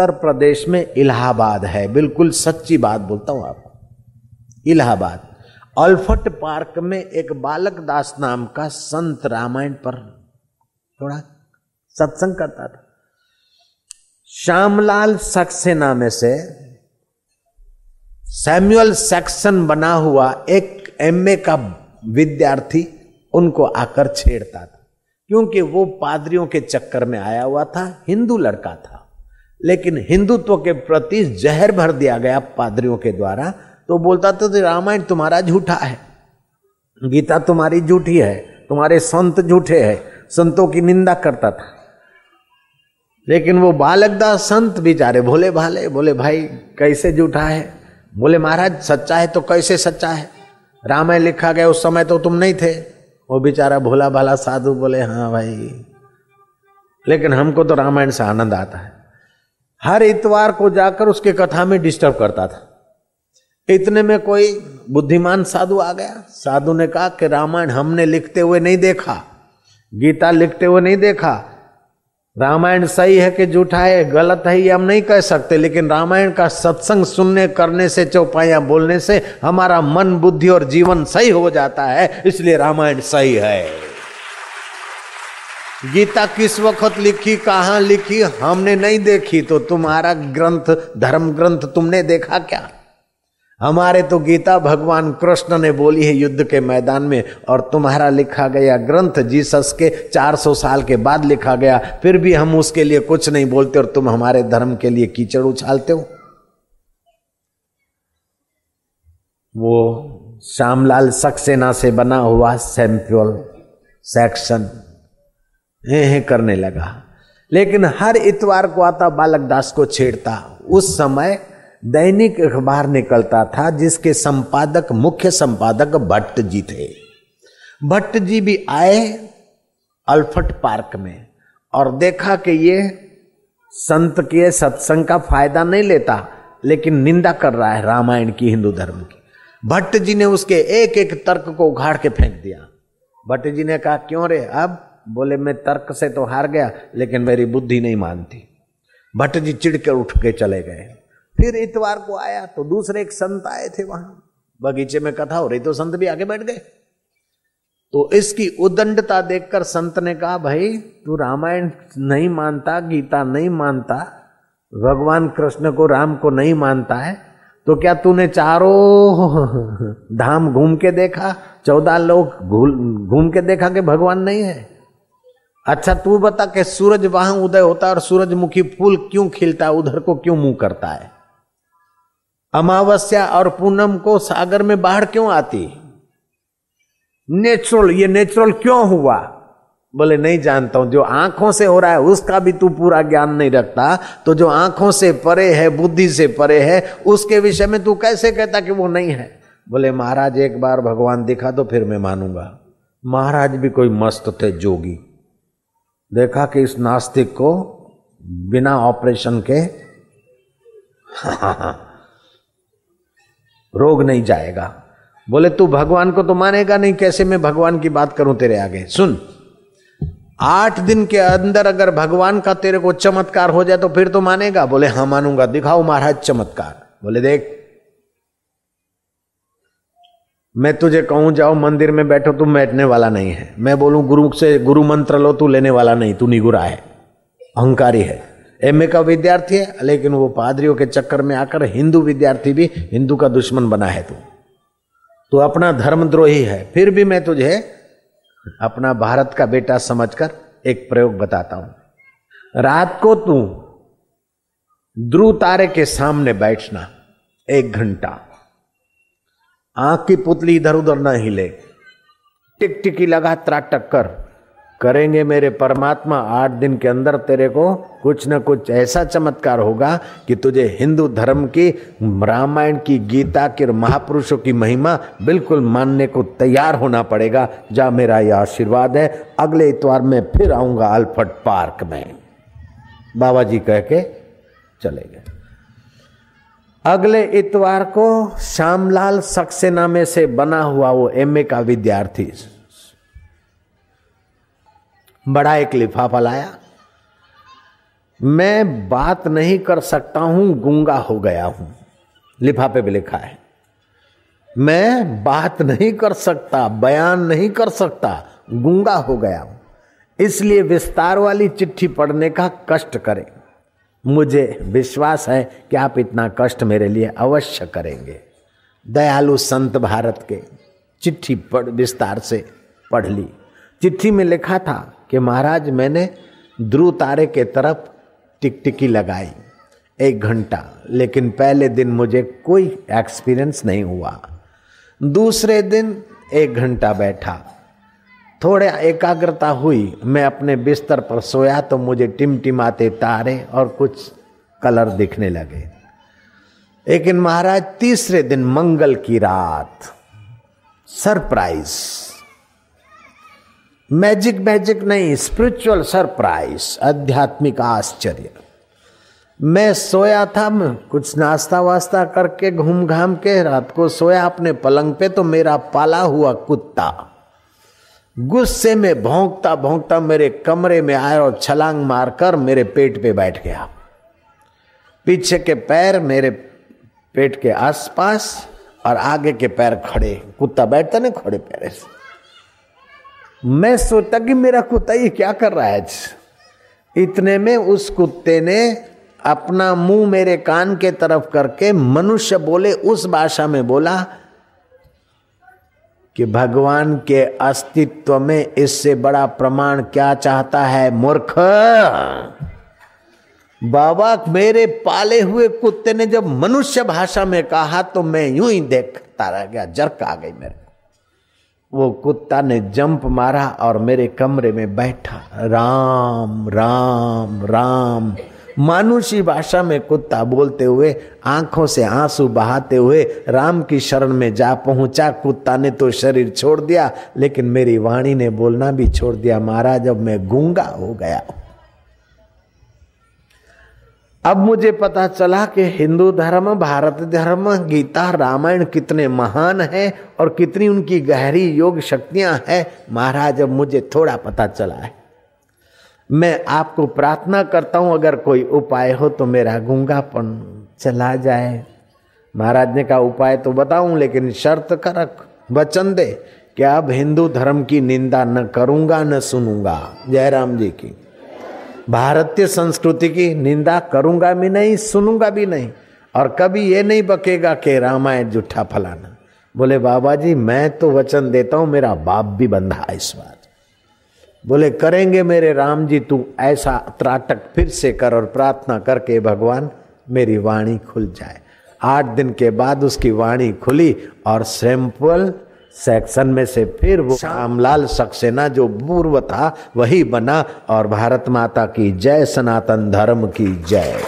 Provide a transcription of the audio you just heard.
उत्तर प्रदेश में इलाहाबाद है। बिल्कुल सच्ची बात बोलता हूँ आपको। इलाहाबाद। अल्फट पार्क में एक बालक दास नाम का संत रामायण पर थोड़ा सत्संग करता था। श्यामलाल सक्सेना में से सैमुअल सेक्शन बना हुआ एक एमए का विद्यार्थी उनको आकर छेड़ता था। क्योंकि वो पादरियों के चक्कर में आया हुआ था, हिंदू लड़का था। लेकिन हिंदुत्व के प्रति जहर भर दिया गया पादरियों के द्वारा तो बोलता था तो रामायण तुम्हारा झूठा है। गीता तुम्हारी झूठी है, तुम्हारे संत झूठे हैं, संतों की निंदा करता था। लेकिन वो बालकदास संत बेचारे, भोले भाले, बोले, भाई, कैसे झूठा है? बोले, महाराज, सच्चा है तो कैसे सच्चा है? रामायण लिखा गया उस समय तो तुम नहीं थे। वो बेचारा भोला भाला साधु बोले हाँ भाई, लेकिन हमको तो रामायण से आनंद आता है। हर इतवार को जाकर उसके कथा में डिस्टर्ब करता था। इतने में कोई बुद्धिमान साधु आ गया। साधु ने कहा कि रामायण हमने लिखते हुए नहीं देखा, गीता लिखते हुए नहीं देखा। रामायण सही है कि झूठा है, गलत है, ये हम नहीं कह सकते, लेकिन रामायण का सत्संग सुनने, करने से, चौपाइया बोलने से हमारा मन, बुद्धि और जीवन सही हो जाता है, इसलिए रामायण सही है। गीता किस वक्त लिखी, कहाँ लिखी, हमने नहीं देखी तो तुम्हारा ग्रंथ, धर्म ग्रंथ तुमने देखा क्या? हमारे तो गीता भगवान कृष्ण ने बोली है युद्ध के मैदान में, और तुम्हारा लिखा गया ग्रंथ जीसस के 400 साल के बाद लिखा गया, फिर भी हम उसके लिए कुछ नहीं बोलते, और तुम हमारे धर्म के लिए कीचड़ उछालते हो? वो श्यामलाल सक्सेना से बना हुआ सैंपल सेक्शन। हे करने लगा। लेकिन हर इतवार को आता बालक दास को छेड़ता। उस समय दैनिक अखबार निकलता था, जिसके संपादक, मुख्य संपादक भट्ट जी थे। भट्ट जी भी आए अल्फट पार्क में और देखा कि ये संत के सत्संग का फ़ायदा नहीं लेता, लेकिन निंदा कर रहा है रामायण की, हिंदू धर्म की। भट्ट जी ने उसके एक एक तर्क को उघाड़ के फेंक दिया। भट्ट जी ने कहा, क्यों रे, अब बोले, मैं तर्क से तो हार गया, लेकिन मेरी बुद्धि नहीं मानती। भट्ट जी चिढ़ कर उठ के चले गए। फिर इतवार को आया तो दूसरे एक संत आए थे वहाँ। बगीचे में कथा हो रही तो संत भी आगे बैठ गए। तो इसकी उदंडता देखकर संत ने कहा, भाई, तू रामायण नहीं मानता, गीता नहीं मानता, भगवान कृष्ण को, राम को नहीं मानता है तो क्या तूने चारों धाम घूम के देखा? चौदह लोग घूम के देखा कि भगवान नहीं है? अच्छा तू बता कि सूरज वहाँ उदय होता है और सूरजमुखी फूल क्यों खिलता है? उधर को क्यों मुँह करता है? अमावस्या और पूनम को सागर में बाढ़ क्यों आती? नेचुरल ये नेचुरल क्यों हुआ? बोले, नहीं जानता हूँ। जो आँखों से हो रहा है, उसका भी तू पूरा ज्ञान नहीं रखता। तो जो आँखों से परे है, बुद्धि से परे है, उसके विषय में तू कैसे कहता कि वो नहीं है? बोले, महाराज, एक बार भगवान दिखा तो फिर मैं मानूँगा। महाराज भी कोई मस्त थे जोगी। देखा कि इस नास्तिक को बिना ऑपरेशन के रोग नहीं जाएगा। बोले, तू भगवान को तो मानेगा नहीं, कैसे मैं भगवान की बात करूँ तेरे आगे? सुन, आठ दिन के अंदर अगर भगवान का तेरे को चमत्कार हो जाए तो फिर तो मानेगा? बोले हाँ मानूँगा। दिखाओ महाराज, चमत्कार। बोले, देख मैं तुझे कहूँ, जाओ मंदिर में बैठो तू बैठने वाला नहीं है। मैं बोलूँ, गुरु से, गुरु मंत्र लो, तू लेने वाला नहीं, तू निगुरा है, अहंकारी है। एमए का विद्यार्थी है, लेकिन वो पादरियों के चक्कर में आकर हिंदू विद्यार्थी भी, हिंदू का दुश्मन बना है तू। तू अपना धर्मद्रोही है, फिर भी मैं तुझे अपना भारत का बेटा समझकर एक प्रयोग बताता हूँ। रात को तू ध्रुव तारे के सामने बैठना, एक घंटा। आँख की पुतली इधर उधर ना हिले। टिक टिकी लगा त्रा टक्कर करेंगे मेरे परमात्मा, आठ दिन के अंदर तेरे को कुछ न कुछ ऐसा चमत्कार होगा कि तुझे हिंदू धर्म की, रामायण की, गीता की महापुरुषों की महिमा बिल्कुल मानने को तैयार होना पड़ेगा। जा मेरा यह आशीर्वाद है। अगले इतवार में फिर आऊँगा अल्फट पार्क में। बाबा जी कह के चले गए। अगले इतवार को श्यामलाल सक्सेना में से बना हुआ वो एमए का विद्यार्थी। बड़ा एक लिफाफा लाया। मैं बात नहीं कर सकता हूँ, गूँगा हो गया हूँ। लिफाफे पे लिखा है। मैं बात नहीं कर सकता, बयान नहीं कर सकता, गूँगा हो गया हूँ। इसलिए विस्तार वाली चिट्ठी पढ़ने का कष्ट करें। मुझे विश्वास है कि आप इतना कष्ट मेरे लिए अवश्य करेंगे। दयालु संत भारत के, चिट्ठी पढ़, विस्तार से पढ़ ली। चिट्ठी में लिखा था कि महाराज, मैंने ध्रुव तारे के तरफ़ टिकटिकी लगाई, एक घंटा, लेकिन पहले दिन मुझे कोई एक्सपीरियंस नहीं हुआ। दूसरे दिन एक घंटा बैठा थोड़ा एकाग्रता हुई, मैं अपने बिस्तर पर सोया तो मुझे टिमटिमाते तारे और कुछ कलर दिखने लगे। लेकिन महाराज, तीसरे दिन मंगल की रात, सरप्राइज़। मैजिक मैजिक नहीं, स्पिरिचुअल सरप्राइज़, आध्यात्मिक आश्चर्य। मैं सोया था, मैं कुछ नाश्ता वास्ता करके घूम घाम के रात को सोया अपने पलंग पे तो मेरा पाला हुआ कुत्ता। गुस्से में भोंकता भोंकता मेरे कमरे में आया और छलांग मारकर मेरे पेट पे बैठ गया। पीछे के पैर मेरे पेट के आसपास और आगे के पैर खड़े। कुत्ता बैठता ना खड़े पैर से। मैं सोचता कि मेरा कुत्ता ये क्या कर रहा है? इतने में उस कुत्ते ने अपना मुँह मेरे कान के तरफ़ करके मनुष्य बोले, उस भाषा में बोला कि भगवान के अस्तित्व में इससे बड़ा प्रमाण क्या चाहता है, मूर्ख? बाबा मेरे पाले हुए कुत्ते ने जब मनुष्य भाषा में कहा तो मैं यूँ ही देखता रह गया, जर्क आ गई मेरे वो कुत्ता ने जंप मारा और मेरे कमरे में बैठा। राम राम राम। मानुषी भाषा में कुत्ता बोलते हुए, आँखों से आँसू बहाते हुए, राम की शरण में जा पहुँचा। कुत्ता ने तो शरीर छोड़ दिया, लेकिन मेरी वाणी ने बोलना भी छोड़ दिया। महाराज, अब मैं गूँगा हो गया अब मुझे पता चला कि हिंदू धर्म, भारत धर्म, गीता, रामायण कितने महान है और कितनी उनकी गहरी योग शक्तियाँ हैं। महाराज, अब मुझे थोड़ा पता चला है। मैं आपको प्रार्थना करता हूँ, अगर कोई उपाय हो तो मेरा गूंगापन चला जाए। महाराज ने कहा, उपाय तो बताऊँ, लेकिन शर्त करक, वचन दे कि अब हिंदू धर्म की निंदा न करूँगा, न सुनूँगा। जयराम जी की। भारतीय संस्कृति की निंदा करूँगा भी नहीं, सुनूँगा भी नहीं, और कभी ये नहीं बकेगा कि रामायण जूठा फलाना। बोले, बाबा जी, मैं तो वचन देता हूँ, मेरा बाप भी बंधा इस बार। बोले, करेंगे मेरे राम जी, तू ऐसा त्राटक फिर से कर और प्रार्थना करके भगवान, मेरी वाणी खुल जाए। आठ दिन के बाद उसकी वाणी खुली और सैंपल सेक्शन में से फिर वो रामलाल सक्सेना जो पूर्व था, वही बना और भारत माता की जय सनातन धर्म की जय।